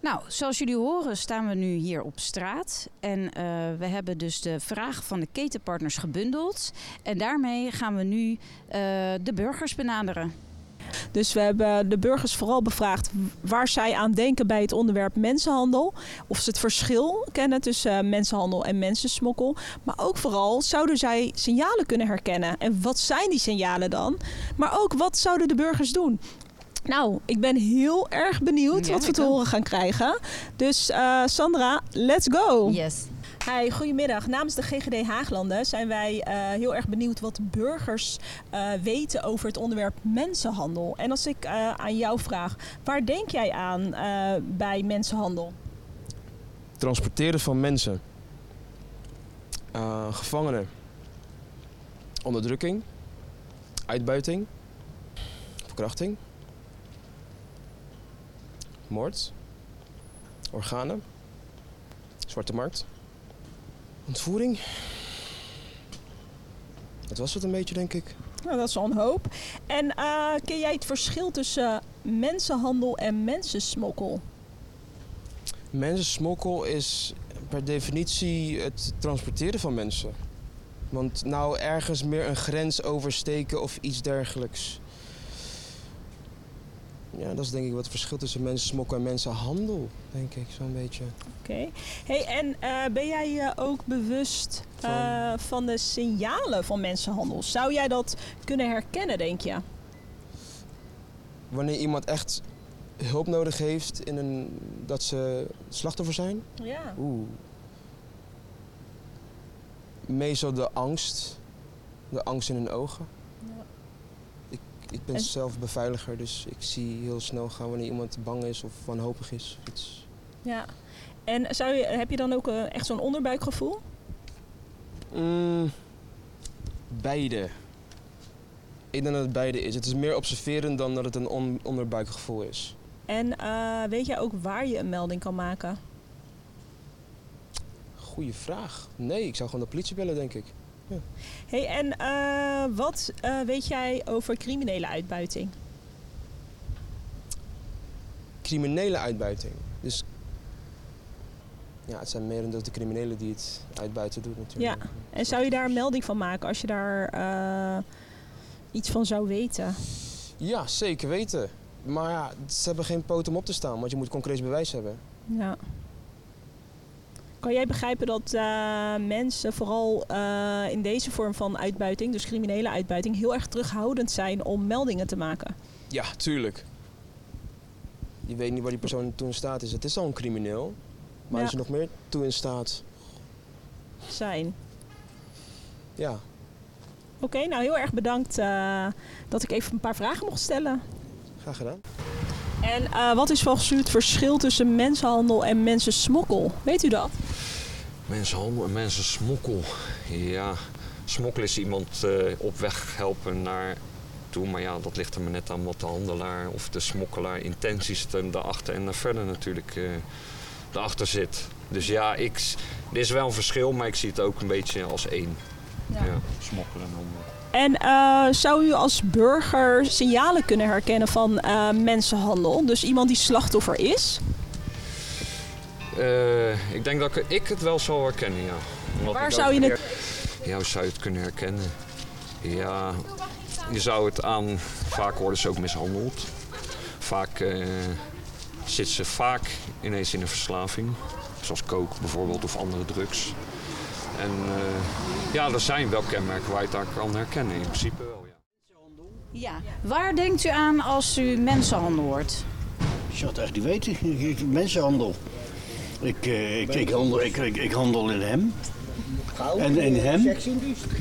Nou, zoals jullie horen staan we nu hier op straat. En eh, we hebben dus de vragen van de ketenpartners gebundeld. En daarmee gaan we nu eh, de burgers benaderen. Dus we hebben de burgers vooral bevraagd waar zij aan denken bij het onderwerp mensenhandel. Of ze het verschil kennen tussen eh, mensenhandel en mensensmokkel. Maar ook vooral zouden zij signalen kunnen herkennen. En wat zijn die signalen dan? Maar ook wat zouden de burgers doen? Nou, ik ben heel erg benieuwd Ja, wat we te horen gaan krijgen. Dus eh, Sandra, let's go! Yes. Hi, goedemiddag. Namens de GGD Haaglanden zijn wij eh, heel erg benieuwd wat burgers eh, weten over het onderwerp mensenhandel. En als ik eh, aan jou vraag, waar denk jij aan eh, bij mensenhandel? Transporteren van mensen. Eh, gevangenen. Onderdrukking. Uitbuiting. Verkrachting. Moord. Organen. Zwarte markt. Ontvoering. Dat was het een beetje, denk ik. Nou, dat is al een hoop. En eh, ken jij het verschil tussen mensenhandel en mensensmokkel? Mensensmokkel is per definitie het transporteren van mensen. Want nou ergens meer een grens oversteken of iets dergelijks. Ja, dat is denk ik wat het verschil tussen mensensmokkel en mensenhandel, denk ik zo'n beetje. Oké. Hey, en eh, ben jij je ook bewust Van? eh, van de signalen van mensenhandel? Zou jij dat kunnen herkennen, denk je? Wanneer iemand echt hulp nodig heeft in een, dat ze slachtoffer zijn, Ja. oeh. Meestal de angst. De angst in hun ogen. Ik, ben En- zelf beveiliger, dus ik zie heel snel gaan wanneer iemand bang is of wanhopig is. of Iets. Ja. En zou je, heb je dan ook eh, echt zo'n onderbuikgevoel? Mm, beide. Ik denk dat het beide is. Het is meer observeren dan dat het een on onderbuikgevoel is. En eh, weet jij ook waar je een melding kan maken? Goeie vraag. Nee, ik zou gewoon de politie bellen, denk ik. Hey, en eh, wat eh, weet jij over criminele uitbuiting? Criminele uitbuiting. Dus ja, het zijn meer dan de criminelen die het uitbuiten doen natuurlijk. En zou je daar een melding van maken als je daar eh, iets van zou weten? Ja, zeker weten. Maar ja, ze hebben geen poot om op te staan, want je moet concreet bewijs hebben. Ja. Kan jij begrijpen dat eh, mensen vooral eh, in deze vorm van uitbuiting, dus criminele uitbuiting, heel erg terughoudend zijn om meldingen te maken? Ja, tuurlijk. Je weet niet waar die persoon toe in staat is. Het is al een crimineel. Maar Ja. is er nog meer toe in staat? Zijn. Ja. Oké, nou heel erg bedankt eh, dat ik even een paar vragen mocht stellen. Graag gedaan. En eh, wat is volgens u het verschil tussen mensenhandel en mensensmokkel? Weet u dat? Mensenhandel en mensensmokkel. Ja, smokkel is iemand eh, op weg helpen naar toe. Maar ja, dat ligt er maar net aan wat de handelaar of de smokkelaar intenties er daarachter en daar verder natuurlijk eh daarachter zit. Dus ja, ik, er is wel een verschil, maar ik zie het ook een beetje als één. Ja. smokkelen en handel. En eh, zou u als burger signalen kunnen herkennen van eh, mensenhandel? Dus iemand die slachtoffer is? Eh, ik denk dat ik, het wel zou herkennen, ja. Omdat Waar zou je het- her- Ja, hoe zou je het kunnen herkennen? Ja, je zou het aan... Vaak worden ze ook mishandeld. Vaak eh zit ze vaak ineens in een verslaving. Zoals coke bijvoorbeeld of andere drugs. En eh, ja, er zijn wel kenmerken waar je het kan herkennen. In principe wel, ja. Ja. Waar denkt u aan als u mensenhandel hoort? Ik zou het echt niet weten. Mensenhandel. Ik, eh, ik, ik, handel, ik, ik, ik handel in hem. En in hem.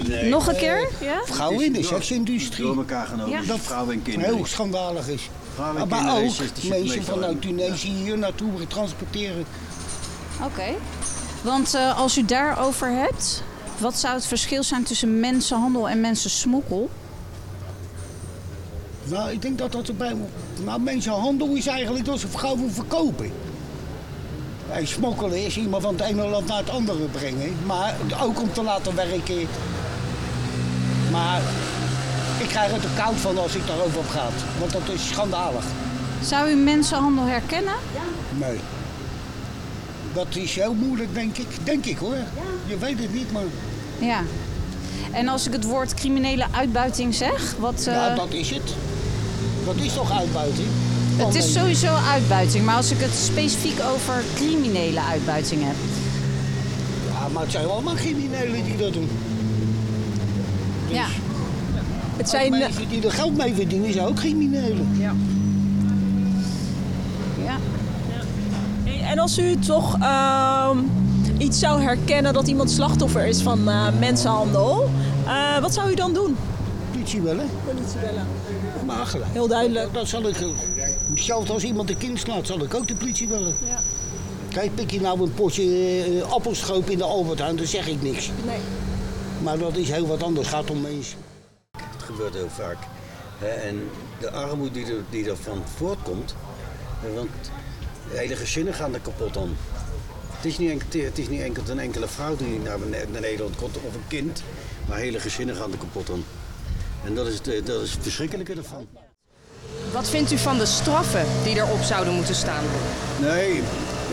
Nee, Nog een keer? Ja? Vrouwen in de seksindustrie. Door elkaar genomen. Ja. Dus vrouwen en kinderen. Heel schandalig is. Vrouwen en maar kinderen ook is 60 mensen vanuit. Tunesië hier naartoe transporteren. Oké. Want eh, als u daarover hebt, wat zou het verschil zijn tussen mensenhandel en mensensmokkel? Nou, ik denk dat dat erbij moet. Nou, mensenhandel is eigenlijk dat ze vrouwen verkopen. En smokkelen is iemand van het ene land naar het andere brengen. Maar ook om te laten werken. Maar ik krijg het er koud van als ik daarover op gaat. Want dat is schandalig. Zou u mensenhandel herkennen? Nee. Dat is heel moeilijk, denk ik. Denk ik hoor. Je weet het niet, maar Ja. En als ik het woord criminele uitbuiting zeg, wat... ja, dat is het. Dat is toch uitbuiting? Het is mensen. sowieso uitbuiting, maar als ik het specifiek over criminele uitbuiting heb. Ja, maar het zijn wel maar criminelen die dat doen. Ja. Het Ook zijn, mensen die er geld mee verdienen, zijn ook criminelen. ja. En als u toch ehm, iets zou herkennen dat iemand slachtoffer is van eh, mensenhandel, eh, wat zou u dan doen? Politie bellen. Politie bellen. Maar gelijk. Heel duidelijk. Dat zal ik. eh, Hetzelfde als iemand een kind slaat, zal ik ook de politie bellen. Ja. Kijk, pik je nou een potje appelstroop in de Albert Heijn, dan zeg ik niks. Nee. Maar dat is heel wat anders, gaat om mensen. Het gebeurt heel vaak. Hè, En de armoede die, er, die ervan voortkomt, want hele gezinnen gaan er kapot aan. Het is niet enkel, het is niet enkel een enkele vrouw die naar, Nederland komt of een kind, maar hele gezinnen gaan er kapot aan. En dat is het, dat is het verschrikkelijke ervan. Wat vindt u van de straffen die erop zouden moeten staan? Nee,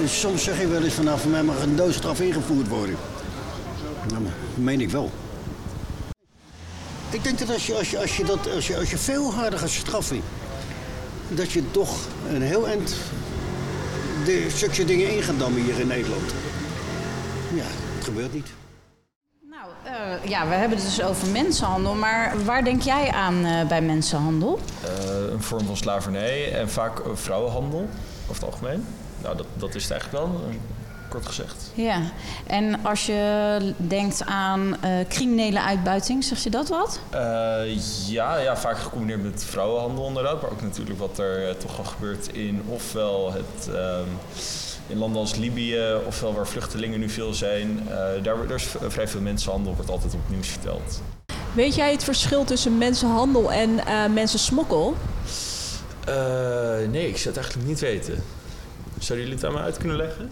soms zeg je wel eens vanaf voor mij mag een doodstraf ingevoerd worden. Nou, dat meen ik wel. Ik denk dat als je, als je, als je, dat, als je, als je veel harder gaat straffen, dat je toch een heel eind de stukje dingen in dammen hier in Nederland. Ja, het gebeurt niet. Nou, eh, ja, we hebben het dus over mensenhandel, maar waar denk jij aan eh, bij mensenhandel? Eh, een vorm van slavernij en vaak vrouwenhandel over het algemeen. Nou, dat, dat is het eigenlijk wel, kort gezegd. Ja, en als je denkt aan eh, criminele uitbuiting, zeg je dat wat? Eh, ja, ja, vaak gecombineerd met vrouwenhandel inderdaad, maar ook natuurlijk wat er eh, toch al gebeurt in ofwel het, ehm, in landen als Libië, ofwel waar vluchtelingen nu veel zijn. Eh, daar, daar is vrij veel mensenhandel, wordt altijd op het nieuws verteld. Weet jij het verschil tussen mensenhandel en eh mensensmokkel? Eh, nee, ik zou het eigenlijk niet weten. Zouden jullie het aan me uit kunnen leggen?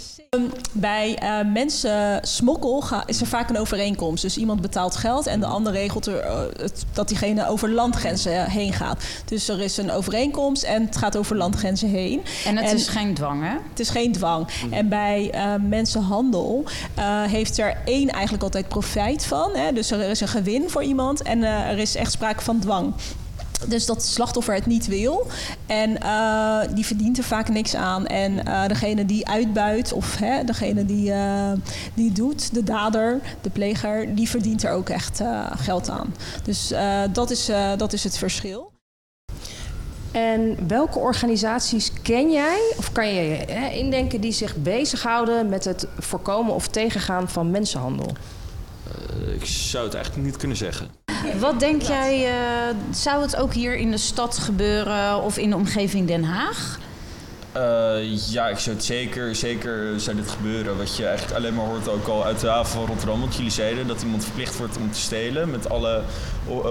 Bij eh mensensmokkel ga- is er vaak een overeenkomst. Dus iemand betaalt geld en de ander regelt er, eh, het, dat diegene over landgrenzen heen gaat. Dus er is een overeenkomst en het gaat over landgrenzen heen. En het En- is geen dwang, hè? Het is geen dwang. En bij eh, mensenhandel eh, heeft er één eigenlijk altijd profijt van. Hè? Dus er is een gewin voor iemand en eh, er is echt sprake van dwang. Dus dat slachtoffer het niet wil. En eh, die verdient er vaak niks aan. En eh, degene die uitbuit, of hè, degene die, eh, die doet, de dader, de pleger, die verdient er ook echt geld aan. Dus dat, is, dat is het verschil. En welke organisaties ken jij of kan je hè, indenken die zich bezighouden met het voorkomen of tegengaan van mensenhandel? Eh, ik zou het eigenlijk niet kunnen zeggen. Wat denk jij, eh, zou het ook hier in de stad gebeuren of in de omgeving Den Haag? Eh, ja, ik zou het zeker, zeker zou dit gebeuren. Wat je eigenlijk alleen maar hoort ook al uit de haven van Rotterdam. Want jullie zeiden dat iemand verplicht wordt om te stelen met alle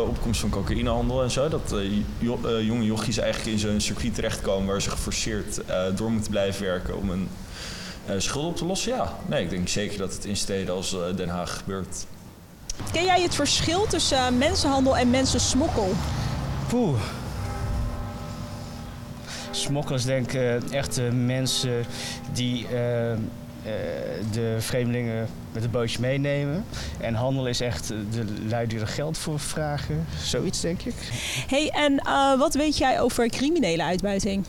opkomst van cocaïnehandel en zo. Dat jo- jonge jochies eigenlijk in zo'n circuit terechtkomen waar ze geforceerd door moeten blijven werken om een schuld op te lossen. Ja, nee, ik denk zeker dat het in steden als Den Haag gebeurt. Ken jij het verschil tussen eh, mensenhandel en mensensmokkel? Poeh. Smokkelers denken echt de mensen die eh, eh, de vreemdelingen met een bootje meenemen. En handel is echt de lui die er geld voor vragen. Zoiets denk ik. Hey, en eh, wat weet jij over criminele uitbuiting?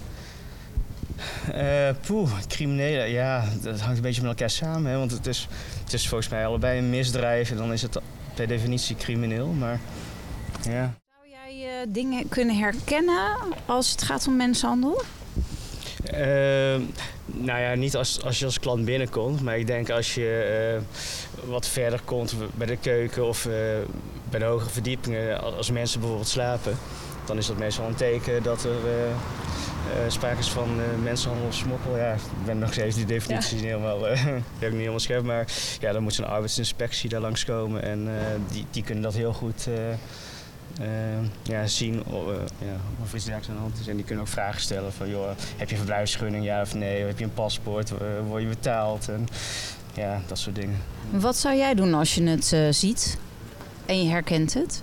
Eh poeh, criminelen, ja, dat hangt een beetje met elkaar samen. Hè? Want het is, het is volgens mij allebei een misdrijf en dan is het per definitie crimineel. Maar ja. Zou jij eh, dingen kunnen herkennen als het gaat om mensenhandel? Ehm, nou ja, niet als, als je als klant binnenkomt, maar ik denk als je eh, wat verder komt bij de keuken of eh, bij de hogere verdiepingen, als mensen bijvoorbeeld slapen, dan is dat meestal een teken dat er sprake is van eh, mensenhandel of smokkel. Ja, ik ben nog steeds die definitie niet helemaal, eh, heb ik niet helemaal scherp, maar ja, dan moet zo'n arbeidsinspectie daar langskomen en eh, die, die kunnen dat heel goed eh, eh, ja, zien of, eh, ja, of er iets dergelijks aan de hand is. En die kunnen ook vragen stellen van, joh, heb je een verblijfsvergunning, ja of nee? Heb je een paspoort? Eh, Word je betaald? En ja, dat soort dingen. Wat zou jij doen als je het eh, ziet en je herkent het?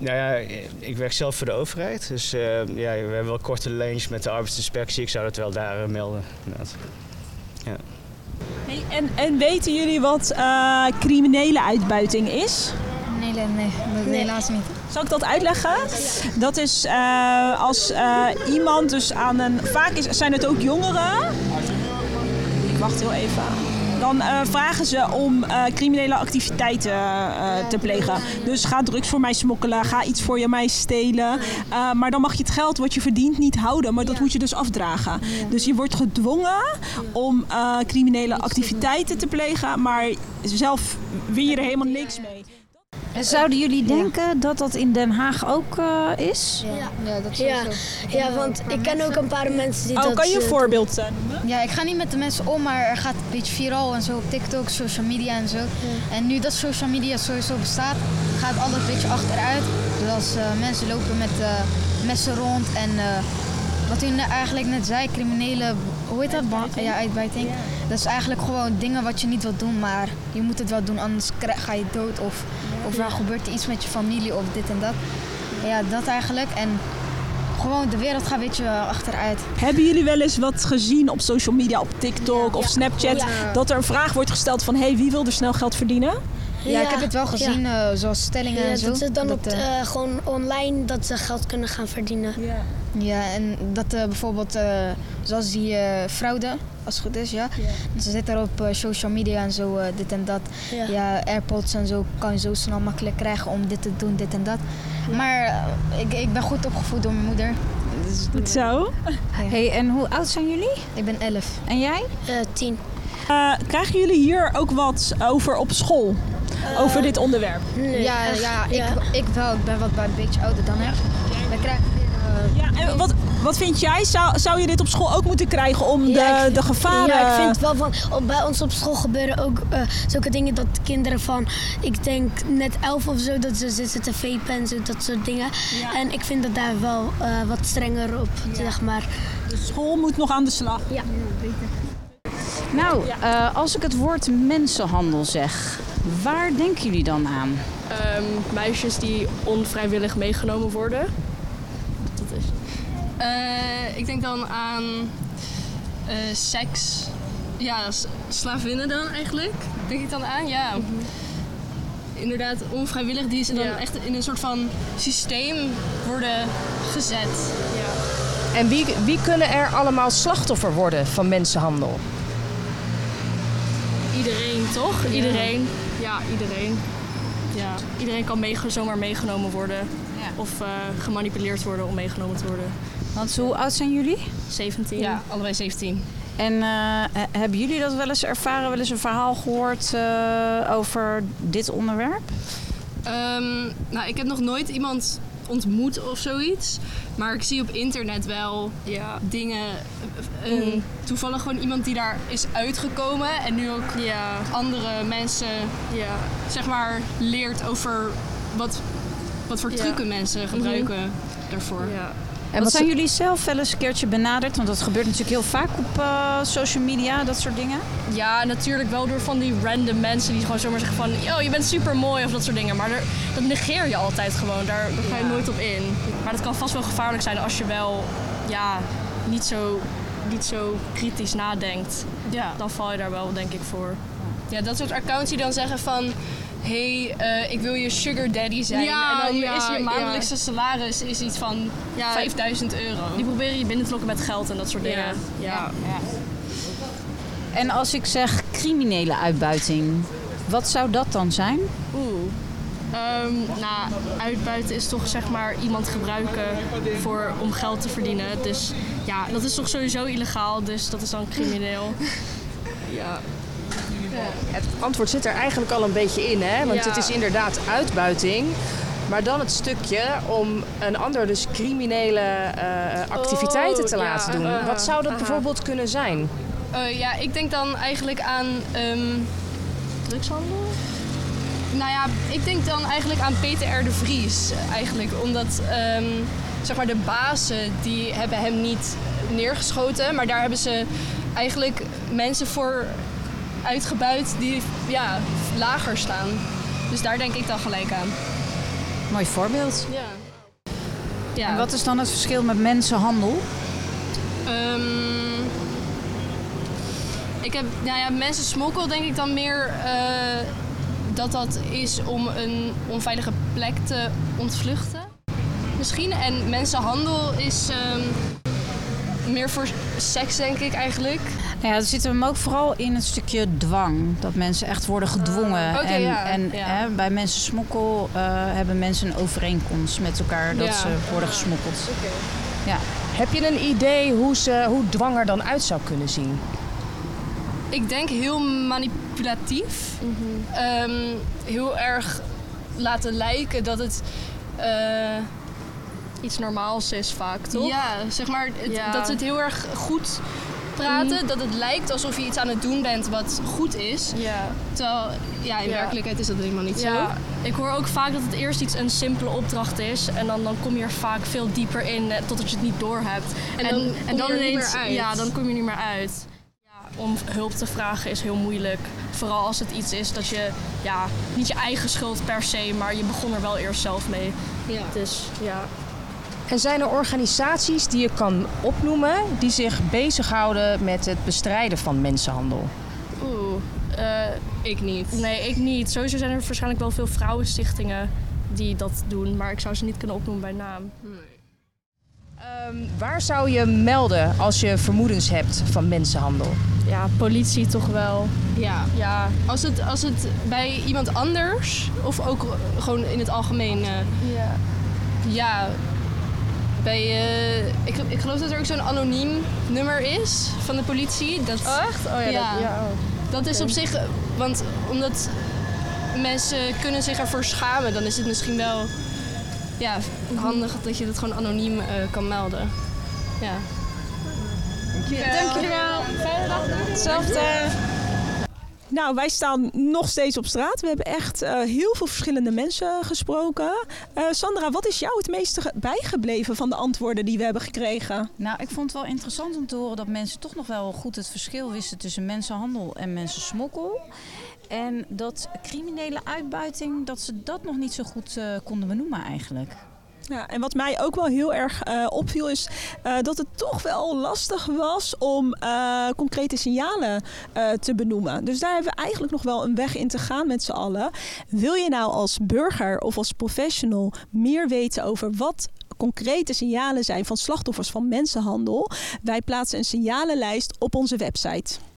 Nou ja, ik werk zelf voor de overheid. Dus eh, ja, we hebben wel korte lijntjes met de arbeidsinspectie. Ik zou dat wel daar eh, melden. Hey, en, en weten jullie wat eh, criminele uitbuiting is? Nee, nee, nee, helaas niet. Zal ik dat uitleggen? Dat is eh, als eh, iemand dus aan een... Vaak is, zijn het ook jongeren. Ik wacht heel even. Dan eh, vragen ze om eh, criminele activiteiten eh, te plegen. Dus ga drugs voor mij smokkelen, ga iets voor je mij stelen. Maar dan mag je het geld wat je verdient niet houden, maar dat moet je dus afdragen. Dus je wordt gedwongen om criminele activiteiten te plegen, maar zelf win je er helemaal niks mee. En zouden jullie denken dat dat in Den Haag ook eh, is? Ja, ja dat is Ja, zo. ja, want ik ken ook een paar mensen die Oh, dat... kan je een eh, voorbeeld eh, noemen? Ja, ik ga niet met de mensen om, maar er gaat een beetje viraal en zo op TikTok, social media en zo. En nu dat social media sowieso bestaat, gaat alles een beetje achteruit. Dus als eh, mensen lopen met eh, messen rond en eh, wat u eigenlijk net zei, criminele, hoe heet dat? Ba- Ja, uitbuiting. Dat is eigenlijk gewoon dingen wat je niet wilt doen, maar je moet het wel doen, anders krijg- ga je dood of, of er gebeurt er iets met je familie of dit en dat. Ja, dat eigenlijk. En gewoon de wereld gaat een beetje achteruit. Hebben jullie wel eens wat gezien op social media, op TikTok of Snapchat, Ja. dat er een vraag wordt gesteld van hey, wie wil er snel geld verdienen? Ja, ik heb het wel gezien, eh, zoals stellingen en zo. Dat ze dan ook op, eh, eh, gewoon online dat ze geld kunnen gaan verdienen. Ja, ja en dat bijvoorbeeld, zoals die fraude, als het goed is, ja. Dus ze zitten op social media en zo, dit en dat. Ja. AirPods en zo kan je zo snel makkelijk krijgen om dit te doen, dit en dat. Maar ik, ik ben goed opgevoed door mijn moeder. Dus- goed zo. Hey, en hoe oud zijn jullie? Ik ben elf En jij? 10. Eh, krijgen jullie hier ook wat over op school? Over dit onderwerp? Nee, ja, ja, ik, Ik, wel. Ik ben wat bij een beetje ouder dan hè. We krijgen eh, ja, en wat, wat vind jij? Zou, zou je dit op school ook moeten krijgen om de, de gevaren... Ja, ik vind wel van... Op, bij ons op school gebeuren ook eh, zulke dingen dat kinderen van... Ik denk net elf of zo dat ze zitten te vapen en zo, dat soort dingen. Ja. En ik vind dat daar wel wat strenger op, zeg maar. De school moet nog aan de slag. Ja, beter. Nou, eh, als ik het woord mensenhandel zeg, waar denken jullie dan aan? Ehm, meisjes die onvrijwillig meegenomen worden. Dat is. Eh, ik denk dan aan eh, seks. Ja, slavinnen dan eigenlijk. Denk ik dan aan, ja. Inderdaad, onvrijwillig die ze dan Ja. echt in een soort van systeem worden gezet. En wie, wie kunnen er allemaal slachtoffer worden van mensenhandel? Iedereen, toch? Iedereen. Ja, iedereen. Ja, iedereen kan zomaar meegenomen worden. Of eh, gemanipuleerd worden om meegenomen te worden. Want hoe oud zijn jullie? 17. Ja, allebei 17. En eh, he- hebben jullie dat wel eens ervaren, wel eens een verhaal gehoord eh, over dit onderwerp? Ehm, nou, ik heb nog nooit iemand ontmoet of zoiets. Maar ik zie op internet wel Ja. dingen. eh, eh, Mm. Toevallig gewoon iemand die daar is uitgekomen. En nu ook Ja. andere mensen Ja. zeg maar leert over wat, wat voor trucken mensen gebruiken daarvoor. En wat zijn jullie zelf wel eens een keertje benaderd? Want dat gebeurt natuurlijk heel vaak op eh, social media, dat soort dingen. Ja, natuurlijk wel door van die random mensen die gewoon zomaar zeggen van... Yo, je bent super mooi of dat soort dingen. Maar er- dat negeer je altijd gewoon. Daar, daar ga je Ja. nooit op in. Maar dat kan vast wel gevaarlijk zijn als je wel ja, niet, zo, niet zo kritisch nadenkt. Ja. Dan val je daar wel denk ik voor. Ja, dat soort accounts die dan zeggen van... hey, eh, ik wil je sugar daddy zijn. Ja, en dan ja, is je ja. maandelijkse salaris is iets van Ja, 5000 euro. Die proberen je binnen te lokken met geld en dat soort dingen. Ja. En als ik zeg criminele uitbuiting, wat zou dat dan zijn? Oeh. Ehm, nou, uitbuiten is toch zeg maar iemand gebruiken voor, om geld te verdienen. Dus ja, dat is toch sowieso illegaal, dus dat is dan crimineel. ja. Het antwoord zit er eigenlijk al een beetje in, hè? Want het is inderdaad uitbuiting. Maar dan het stukje om een ander dus criminele eh, activiteiten te Oh, laten doen. Aha. Wat zou dat Aha. bijvoorbeeld kunnen zijn? Eh, ja, ik denk dan eigenlijk aan... ehm, Drugshandel? Nou ja, ik denk dan eigenlijk aan Peter R. de Vries. eh, Eigenlijk, omdat ehm, zeg maar de bazen die hebben hem niet neergeschoten. Maar daar hebben ze eigenlijk mensen voor uitgebuit die ja, lager staan. Dus daar denk ik dan gelijk aan. Mooi voorbeeld. Ja. ja. En wat is dan het verschil met mensenhandel? Ehm, Ik heb, nou ja, mensensmokkel denk ik dan meer eh, dat dat is om een onveilige plek te ontvluchten. Misschien. En mensenhandel is ehm, meer voor seks, denk ik eigenlijk. Nou ja, er zit hem ook vooral in het stukje dwang. Dat mensen echt worden gedwongen. Oké, en ja, en ja. Hè, bij mensen smokkel eh, hebben mensen een overeenkomst met elkaar dat Ja. ze worden gesmokkeld. Ja. Heb je een idee hoe, ze, hoe dwang er dan uit zou kunnen zien? Ik denk heel manipulatief. Mhm. Ehm, heel erg laten lijken dat het eh, Iets normaals is vaak, toch? Ja, zeg maar het- Ja. dat ze het heel erg goed praten. Dat het lijkt alsof je iets aan het doen bent wat goed is. Ja. Terwijl, ja, in werkelijkheid is dat helemaal niet zo. Ja, ik hoor ook vaak dat het eerst iets een simpele opdracht is. En dan, dan kom je er vaak veel dieper in eh, totdat je het niet doorhebt. En dan kom je er niet meer uit. Ja, dan kom je niet meer uit. Ja, om hulp te vragen is heel moeilijk. Vooral als het iets is dat je, ja, niet je eigen schuld per se, maar je begon er wel eerst zelf mee. Ja. Dus ja. En zijn er organisaties die je kan opnoemen die zich bezighouden met het bestrijden van mensenhandel? Oeh, eh, ik niet. Nee, ik niet. Sowieso zijn er waarschijnlijk wel veel vrouwenstichtingen die dat doen, maar ik zou ze niet kunnen opnoemen bij naam. Ehm, waar zou je melden als je vermoedens hebt van mensenhandel? Ja, politie toch wel. Ja. Ja. Als het, als het bij iemand anders, of ook gewoon in het algemeen. eh, ja. ja, bij, eh, ik, ik geloof dat er ook zo'n anoniem nummer is van de politie. Dat, echt? Oh ja, dat- ja, oh. dat is op zich, want omdat mensen kunnen zich ervoor schamen, dan is het misschien wel ja, handig dat je dat gewoon anoniem eh, kan melden. Ja. Dank jullie wel. Fijne dag. Hetzelfde. Nou, wij staan nog steeds op straat. We hebben echt eh, heel veel verschillende mensen gesproken. Eh, Sandra, wat is jou het meeste ge- bijgebleven van de antwoorden die we hebben gekregen? Nou, ik vond het wel interessant om te horen dat mensen toch nog wel goed het verschil wisten tussen mensenhandel en mensensmokkel. En dat criminele uitbuiting, dat ze dat nog niet zo goed eh, konden benoemen eigenlijk. Ja, en wat mij ook wel heel erg eh, opviel is eh, dat het toch wel lastig was om eh, concrete signalen te benoemen. Dus daar hebben we eigenlijk nog wel een weg in te gaan met z'n allen. Wil je nou als burger of als professional meer weten over wat concrete signalen zijn van slachtoffers van mensenhandel? Wij plaatsen een signalenlijst op onze website.